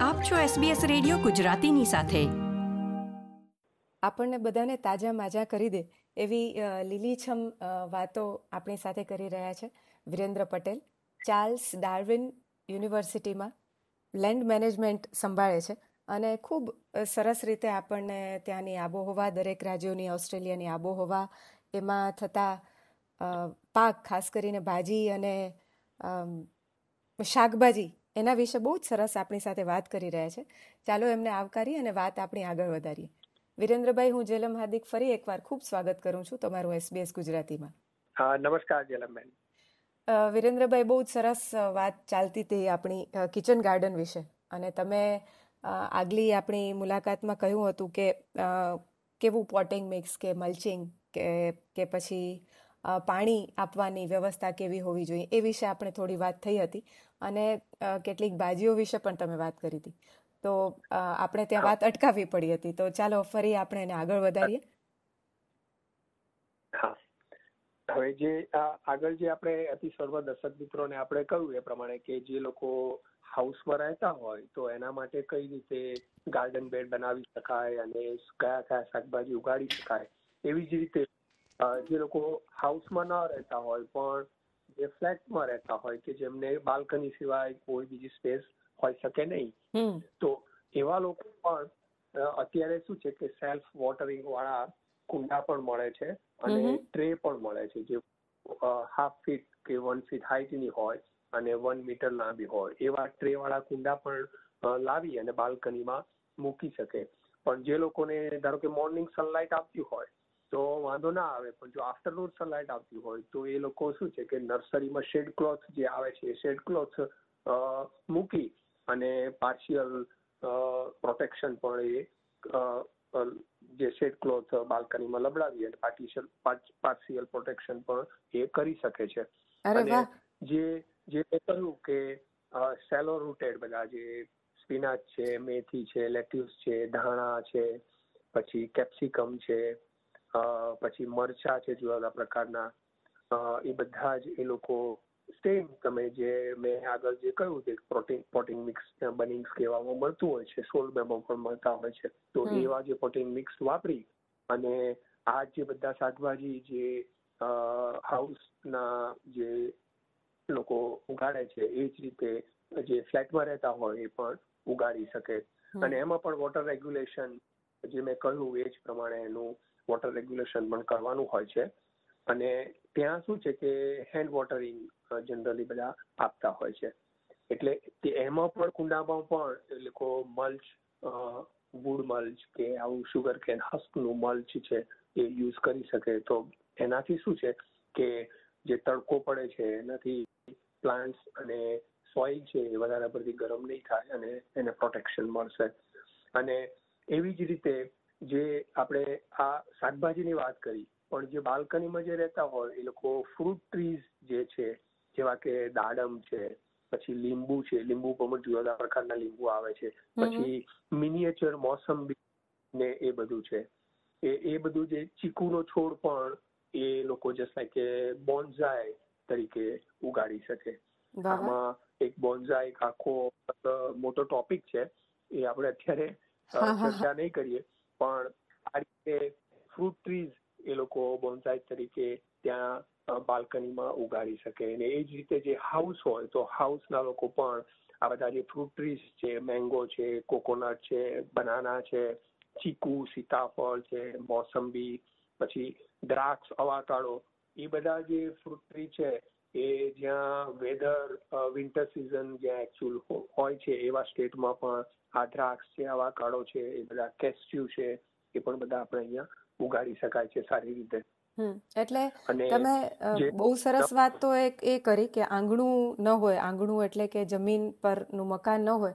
આપ છો SBS radio ગુજરાતીની સાથે. આપણને બધાને તાજા માજા કરી દે એવી લીલીછમ વાતો આપણી સાથે કરી રહ્યા છે વિરેન્દ્ર પટેલ. ચાર્લ્સ ડાર્વિન યુનિવર્સિટીમાં લેન્ડ મેનેજમેન્ટ સંભાળે છે અને ખૂબ સરસ રીતે આપણને ત્યાંની આબોહવા, દરેક રાજ્યોની, ઓસ્ટ્રેલિયાની આબોહવા, એમાં થતા પાક, ખાસ કરીને ભાજી અને શાકભાજી એના વિશે બહુ જ સરસ આપણી સાથે વાત કરી રહ્યા છે. ચાલો એમને આવકારી અને વાત આપણી આગળ વધારીએ. વિરેન્દ્રભાઈ હું જેલમ હાર્દિક ફરી એકવાર ખૂબ સ્વાગત કરું છું તમારું એસબીએસ ગુજરાતીમાં. નમસ્કાર જેલમબેન વિરેન્દ્રભાઈ બહુ જ સરસ વાત ચાલતી હતી આપણી કિચન ગાર્ડન વિશે. અને તમે આગલી આપણી મુલાકાતમાં કહ્યું હતું કે કેવું પોટિંગ મિક્સ કે મલ્ચિંગ કે કે પછી પાણી આપવાની વ્યવસ્થા કેવી હોવી જોઈએ એ વિશે આપણે થોડી વાત થઈ હતી. અને કેટલીક ભાજીઓ વિશે પણ તમે વાત કરી હતી. તો આપણે ત્યાં વાત અટકાવવી પડી હતી. તો ચાલો ફરી આપણે એને આગળ વધારીએ. હવે જે આગળ જે આપણે અતિ સર્વ દર્શક મિત્રોને આપણે કહ્યું એ પ્રમાણે કે જે લોકો હાઉસમાં રહેતા હોય તો એના માટે કઈ રીતે ગાર્ડન બેડ બનાવી શકાય અને કયા કયા શાકભાજી ઉગાડી શકાય એવી જ રીતે જે લોકો હાઉસમાં ન રહેતા હોય પણ જે ફ્લેટમાં રહેતા હોય કે જેમને બાલ્કની સિવાય કોઈ બીજી સ્પેસ હોઈ શકે નહીં તો એવા લોકો પણ અત્યારે શું છે કે સેલ્ફ વોટરિંગ વાળા કુંડા પણ મળે છે અને ટ્રે પણ મળે છે જે હાફ ફીટ કે વન ફીટ હાઈટની હોય અને વન મીટર લાંબી હોય. એવા ટ્રે વાળા કુંડા પણ લાવી અને બાલ્કનીમાં મૂકી શકે. પણ જે લોકોને ધારો કે મોર્નિંગ સનલાઇટ આપતી હોય તો વાંધો ના આવે પણ જો આફ્ટરનૂન સનલાઇટ આવતી હોય તો એ લોકો શું છે કે નર્સરીમાં શેડ ક્લોથ જે આવે છે એ શેડ ક્લોથ મૂકી અને પાર્શિયલ પ્રોટેક્શન પણ એ જે શેડ ક્લોથ બાલ્કનીમાં લબડાવી અને પાર્ટીશન પાર્શિયલ પ્રોટેક્શન પણ એ કરી શકે છે. અને જે જે કહ્યું કે સેલો રૂટેડ બધા જે સ્પિનાચ છે મેથી છે લેટ્યુસ છે ધાણા છે પછી કેપ્સિકમ છે પછી મરચા છે જુદા જુદા પ્રકારના એ બધા જ એ લોકો સેમ તમે જે મેં આગળ જે કહ્યું કે પ્રોટીન પ્રોટીન મિક્સ બનિંગ્સ કહેવામાં મળતું હોય છે સોલબેમાં પણ મળતા હોય છે. તો એવા જે પ્રોટીન મિક્સ વાપરી અને આ જે બધા શાકભાજી જે હાઉસના જે લોકો ઉગાડે છે એ જ રીતે જે ફ્લેટમાં રહેતા હોય એ પણ ઉગાડી શકે. અને એમાં પણ વોટર રેગ્યુલેશન જે મેં કહ્યું એ જ પ્રમાણે એનું વોટર રેગ્યુલેશન પણ કરવાનું હોય છે. અને ત્યાં શું છે કે હેન્ડ વોટરિંગ જનરલી બધા આપતા હોય છે. એટલે એમાં પણ કુંડામાં પણ એ લોકો મલ્ચ વુડ મલ્ચ કે આવું શુગર કેન હસ્કનું મલ્ચ છે એ યુઝ કરી શકે. તો એનાથી શું છે કે જે તડકો પડે છે, એનાથી પ્લાન્ટ્સ અને સોઇલ છે એ વધારે પડતી ગરમ નહીં થાય અને એને પ્રોટેક્શન મળશે. અને એવી જ રીતે જે આપણે આ શાકભાજીની વાત કરી પણ જે બાલ્કનીમાં જે રહેતા હોય એ લોકો ફ્રૂટ ટ્રીઝ જે છે જેવા કે દાડમ છે પછી લીંબુ છે લીંબુ પણ જુદા જુદા પ્રકારના લીંબુ આવે છે પછી મિનિએચર મોસંબી ને એ બધું છે. એ એ બધું જે ચીકુનો છોડ પણ એ લોકો જસ્ટ લાઈક કે બોન્ઝાઈ તરીકે ઉગાડી શકે. આમાં એક બોન્ઝાઈ આખો મોટો ટોપિક છે એ આપણે અત્યારે ચર્ચા નહીં કરીએ. પણ આ રીતે ફ્રૂટ ટ્રીઝ એ લોકો બોન્સાઈ તરીકે ત્યાં બાલ્કનીમાં ઉગાડી શકે. અને એ જ રીતે જે હાઉસ હોય, તો હાઉસના લોકો પણ આ બધા જે ફ્રૂટ ટ્રીઝ છે મેંગો છે કોકોનટ છે બનાના છે, ચીકુ, સીતાફળ છે, મોસંબી, પછી દ્રાક્ષ અવાકાડો એ બધા જે ફ્રૂટ ટ્રી છે, એ જ્યાં વેધર વિન્ટર સિઝન જ્યાં એકચ્યુઅલ હોય છે, એવા સ્ટેટમાં પણ આ દ્રાક્ષ છે આવા કાળો છે એ બધા કેસ્યુ છે એ પણ બધા આપણે અહીંયા ઉગાડી શકાય છે સારી રીતે. એટલે તમે બહુ સરસ વાત તો એક એ કરી કે આંગણું ન હોય આંગણું એટલે કે જમીન પરનું મકાન ન હોય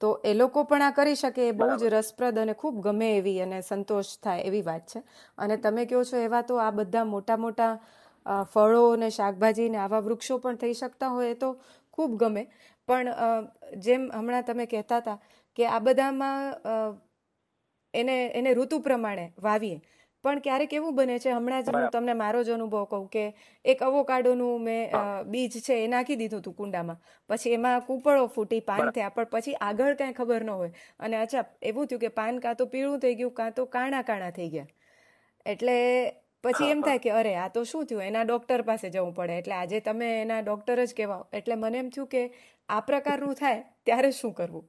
તો એ લોકો પણ આ કરી શકે એ બહુ જ રસપ્રદ અને ખૂબ ગમે એવી અને સંતોષ થાય એવી વાત છે. અને તમે કહો છો એવા તો આ બધા મોટા મોટા ફળો અને શાકભાજી ને આવા વૃક્ષો પણ થઈ શકતા હોય તો ખૂબ ગમે. પણ જેમ હમણાં તમે કહેતા હતા કે આ બધામાં એને એને ઋતુ પ્રમાણે વાવીએ. પણ ક્યારેક એવું બને છે હમણાં જ હું તમને મારો જ અનુભવ કહું કે એક અવોકાડોનું મેં બીજ છે એ નાખી દીધું હતું કુંડામાં. પછી એમાં કૂપળો ફૂટી પાન થયા પણ પછી આગળ કાંઈ ખબર ન હોય. અને અચ્છા એવું થયું કે પાન કાં તો પીળું થઈ ગયું કાં તો કાણા કાણા થઈ ગયા. એટલે પછી એમ થાય કે અરે આ તો શું થયું? એના ડૉક્ટર પાસે જવું પડે. એટલે આજે તમે એના ડોક્ટર જ કહેવાઓ. એટલે મને એમ થયું કે આ પ્રકારનું થાય, ત્યારે શું કરવું?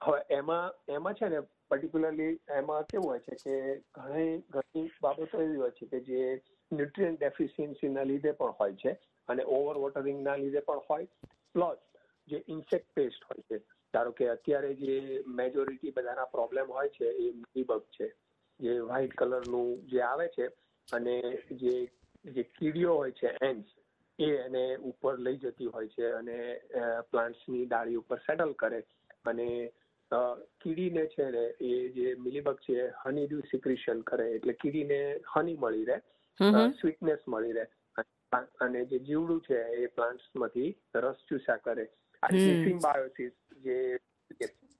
હવે એમાં એમાં છે ને પર્ટિક્યુલરલી એમાં કેવું હોય છે કે ઘણી ઘણી બાબતો એવી હોય છે કે જે ન્યુટ્રિયન ડેફિશિયન્સીના લીધે પણ હોય છે અને ઓવર વોટરિંગના લીધે પણ હોય. પ્લસ જે ઇન્સેક્ટ પેસ્ટ હોય છે, ધારો કે અત્યારે જે મેજોરિટી બધાના પ્રોબ્લેમ હોય છે એ મીબગ છે, જે વ્હાઇટ કલરનું જે આવે છે અને જે જે કીડીઓ હોય છે એન્સ એ એને ઉપર લઈ જતી હોય છે અને પ્લાન્ટ્સની ડાળી ઉપર સેટલ કરે. અને કીડીને છે ને એ જે મિલીબગ છે હની ડ્યુ સિક્રિશન કરે. એટલે કીડીને હની મળી રહે સ્વીટનેસ મળી રહે. અને જે જીવડું છે એ પ્લાન્ટ્સમાંથી રસ ચૂસા કરે. આ સિમ્બાયોસિસ જે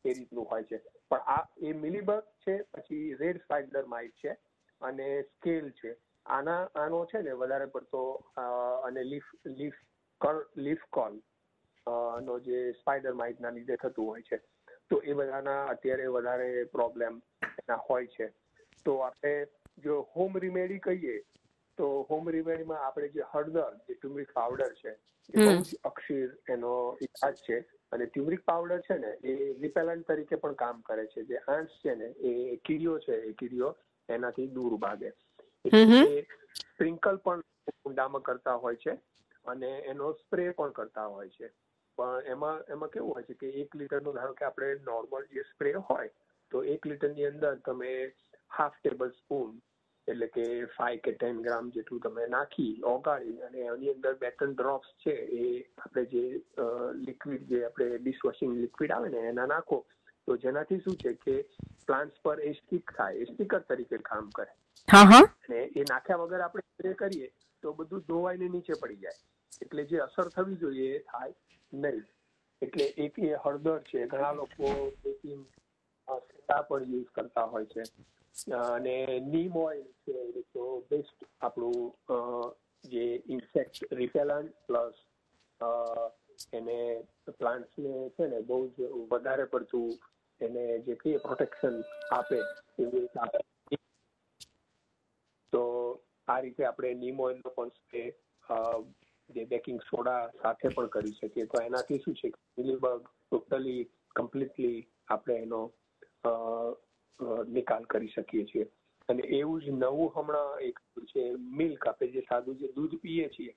એ રીતનું હોય છે. પણ આ એ મિલીબગ છે પછી રેડ સ્પાઇડર માઇટ છે અને સ્કેલ છે. આના આનો છે ને વધારે પડતો અને લીફ લીફ લીફ કોલ નો જે સ્પાઇડર માઇટના લીધે થતું હોય છે. તો એ બધાના અત્યારે વધારે પ્રોબ્લેમ એના હોય છે. તો આપણે જો હોમ રિમેડી કહીએ તો હોમ રિમેડીમાં આપણે જે હળદર જે ટ્યુમરિક પાવડર છે એ અક્ષીર એનો ઇલાજ છે. અને ટ્યુમરિક પાવડર છે ને એ રિપેલન્ટ તરીકે પણ કામ કરે છે. જે આંટ છે ને એ કીડીઓ છે એ કીડીઓ એનાથી દૂર ભાગે. સ્પ્રિંકલ પણ કુંડામાં કરતા હોય છે અને એનો સ્પ્રે પણ કરતા હોય છે. પણ એમાં એમાં કેવું હોય છે કે એક લીટરનો ધારો કે આપણે નોર્મલ જે સ્પ્રે હોય, તો એક લીટરની અંદર તમે હાફ ટેબલ સ્પૂન એટલે કે ફાઈવ કે ટેન ગ્રામ જેટલું તમે નાખી, ઓગાળી અને એની અંદર બે ત્રણ ડ્રોપ્સ છે એ આપણે જે લિક્વિડ જે આપણે ડિશવોશિંગ લિક્વિડ આવે ને એના નાખો, તો જેનાથી શું છે કે પ્લાન્ટ્સ પર એ સ્ટીક થાય એ સ્ટીકર તરીકે કામ કરે. અને એ નાખ્યા વગર આપણે સ્પ્રે કરીએ તો બધું ધોવાઈને નીચે પડી જાય. એટલે જે અસર થવી જોઈએ એ થાય નહીં. એટલે એક એ હળદર છે ઘણા લોકો બેકિંગ પણ યુઝ કરતા હોય છે. અને નીમ ઓઇલ છે તો બેસ્ટ આપણું જે ઇન્સેક્ટ રિપેલન્ટ પ્લસ એને પ્લાન્ટ્સને છે ને બહુ જ વધારે પડતું એને જે કહીએ પ્રોટેક્શન આપે એવી આપે. તો આ રીતે આપણે નીમ ઓઇલનો પણ સ્પ્રે જે બેકિંગ સોડા સાથે પણ કરી શકીએ. તો એનાથી શું છે મિલીબગ ટોટલી કમ્પ્લીટલી આપણે એનો નિકાલ કરી શકીએ છીએ. અને એવું જ નવું હમણાં એક છે મિલ્ક આપણે જે સાદું જે દૂધ પીએ છીએ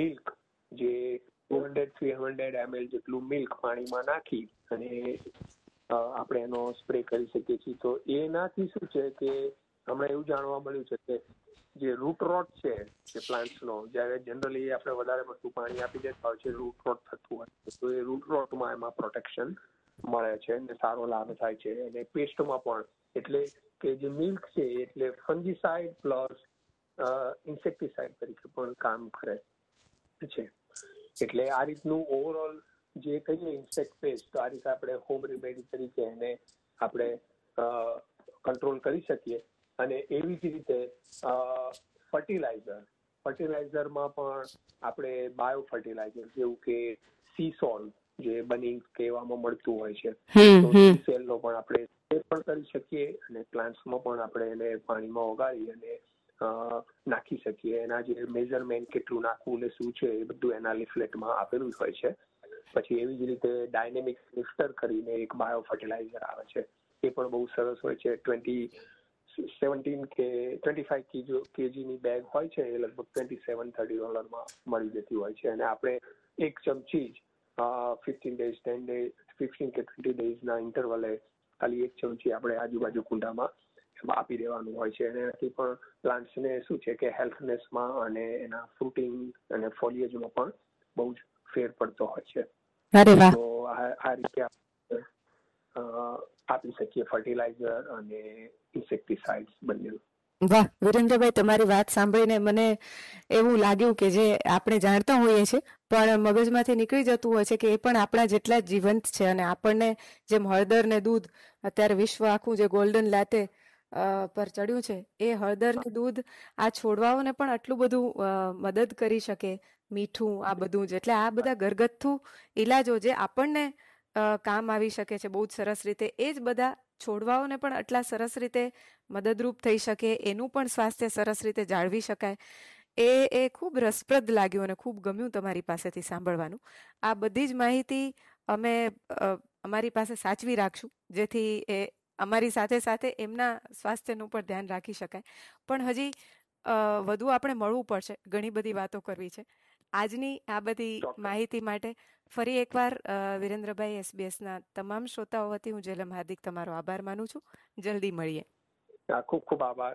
મિલ્ક જે two hundred three hundred ML જેટલું મિલ્ક પાણીમાં નાખી અને આપણે એનો સ્પ્રે કરી શકીએ છીએ. તો એનાથી શું છે કે હમણાં એવું જાણવા મળ્યું છે કે જે રૂટ રોટ છે, જે પ્લાન્ટ્સનો જ્યારે જનરલી આપણે વધારે પડતું પાણી આપી દેતા હોય છે રૂટ રોટ થતું હોય તો એ રૂટ રોટમાં એમાં પ્રોટેક્શન મળે છે અને સારો લાભ થાય છે. અને પેસ્ટમાં પણ. એટલે કે જે મિલ્ક છે, એટલે ફંજીસાઇડ પ્લસ ઇન્સેક્ટિસાઇડ તરીકે પણ કામ કરે છે. એટલે આ રીતનું ઓવરઓલ જે કહીએ ઇન્સેક્ટ પેસ્ટ તો આ રીતે આપણે હોમ રેમેડી તરીકે એને આપણે કંટ્રોલ કરી શકીએ. અને એવી જ રીતે ફર્ટિલાઇઝર ફર્ટિલાઇઝરમાં પણ આપણે બાયો ફર્ટિલાઇઝર જેવું કે સી સોલ જે બની કહેવામાં મળતું હોય છે. તો સેલનો પણ આપણે એ પણ કરી શકીએ અને પ્લાન્ટ્સમાં પણ આપણે એને પાણીમાં ઓગાળી અને નાખી શકીએ. એના જે મેઝરમેન્ટ કેટલું નાખવું ને શું છે એ બધું એના લિફલેટમાં આપેલું જ હોય છે. પછી એવી જ રીતે ડાયનેમિક લિફ્ટર કરીને એક બાયો ફર્ટિલાઇઝર આવે છે. એ પણ બહુ સરસ હોય છે. ટ્વેન્ટી સેવન્ટીન કે ટ્વેન્ટી ફાઈવ કેજી કેજીની બેગ હોય છે, એ લગભગ ટ્વેન્ટી સેવન થર્ટી ડોલરમાં મળી જતી હોય છે. અને આપણે એક ચમચી જ fifteen days ten days fifteen કે ટ્વેન્ટી ડેઝના ઇન્ટરવલે ખાલી એક ચમચી આપણે આજુબાજુ કુંડામાં આપી દેવાનું હોય છે. અને એનાથી પણ પ્લાન્ટ્સને શું છે કે હેલ્થનેસમાં અને એના ફ્રૂટિંગ અને ફોલિયેજમાં પણ બહુ જ ફેર પડતો હોય છે. તો આ રીતે આપી શકીએ ફર્ટિલાઇઝર અને ઇન્સેક્ટિસાઇડ્સ બંને વાહ વિરેન્દ્રભાઈ તમારી વાત સાંભળીને મને એવું લાગ્યું કે જે આપણે જાણતા હોઈએ છીએ પણ મગજમાંથી નીકળી જતું હોય છે કે એ પણ આપણા જેટલા જ જીવંત છે અને આપણને જેમ હળદર ને દૂધ અત્યારે વિશ્વ આખું જે ગોલ્ડન લાતે પર ચડ્યું છે એ હળદરનું દૂધ આ છોડવાઓને પણ આટલું બધું મદદ કરી શકે. મીઠું આ બધું જ. એટલે આ બધા ઘરગથ્થુ ઈલાજો જે આપણને કામ આવી શકે છે બહુ જ સરસ રીતે એ જ બધા છોડવાઓને પણ આટલા સરસ રીતે મદદરૂપ થઈ શકે એનું પણ સ્વાસ્થ્ય સરસ રીતે જાળવી શકાય. એ એ ખૂબ રસપ્રદ લાગ્યું અને ખૂબ ગમ્યું તમારી પાસેથી સાંભળવાનું. આ બધી જ માહિતી અમે અમારી પાસે સાચવી રાખશું જેથી એ અમારી સાથે સાથે એમના સ્વાસ્થ્યનું પણ ધ્યાન રાખી શકાય. પણ હજી વધુ આપણે મળવું પડશે ઘણી બધી વાતો કરવી છે. આજની આ બધી માહિતી માટે ફરી એકવાર વિરેન્દ્રભાઈ એસબીએસના તમામ શ્રોતાઓ વતી હું જેલમ હાર્દિક તમારો આભાર માનું છું. જલ્દી મળીએ. ખૂબ ખૂબ આભાર.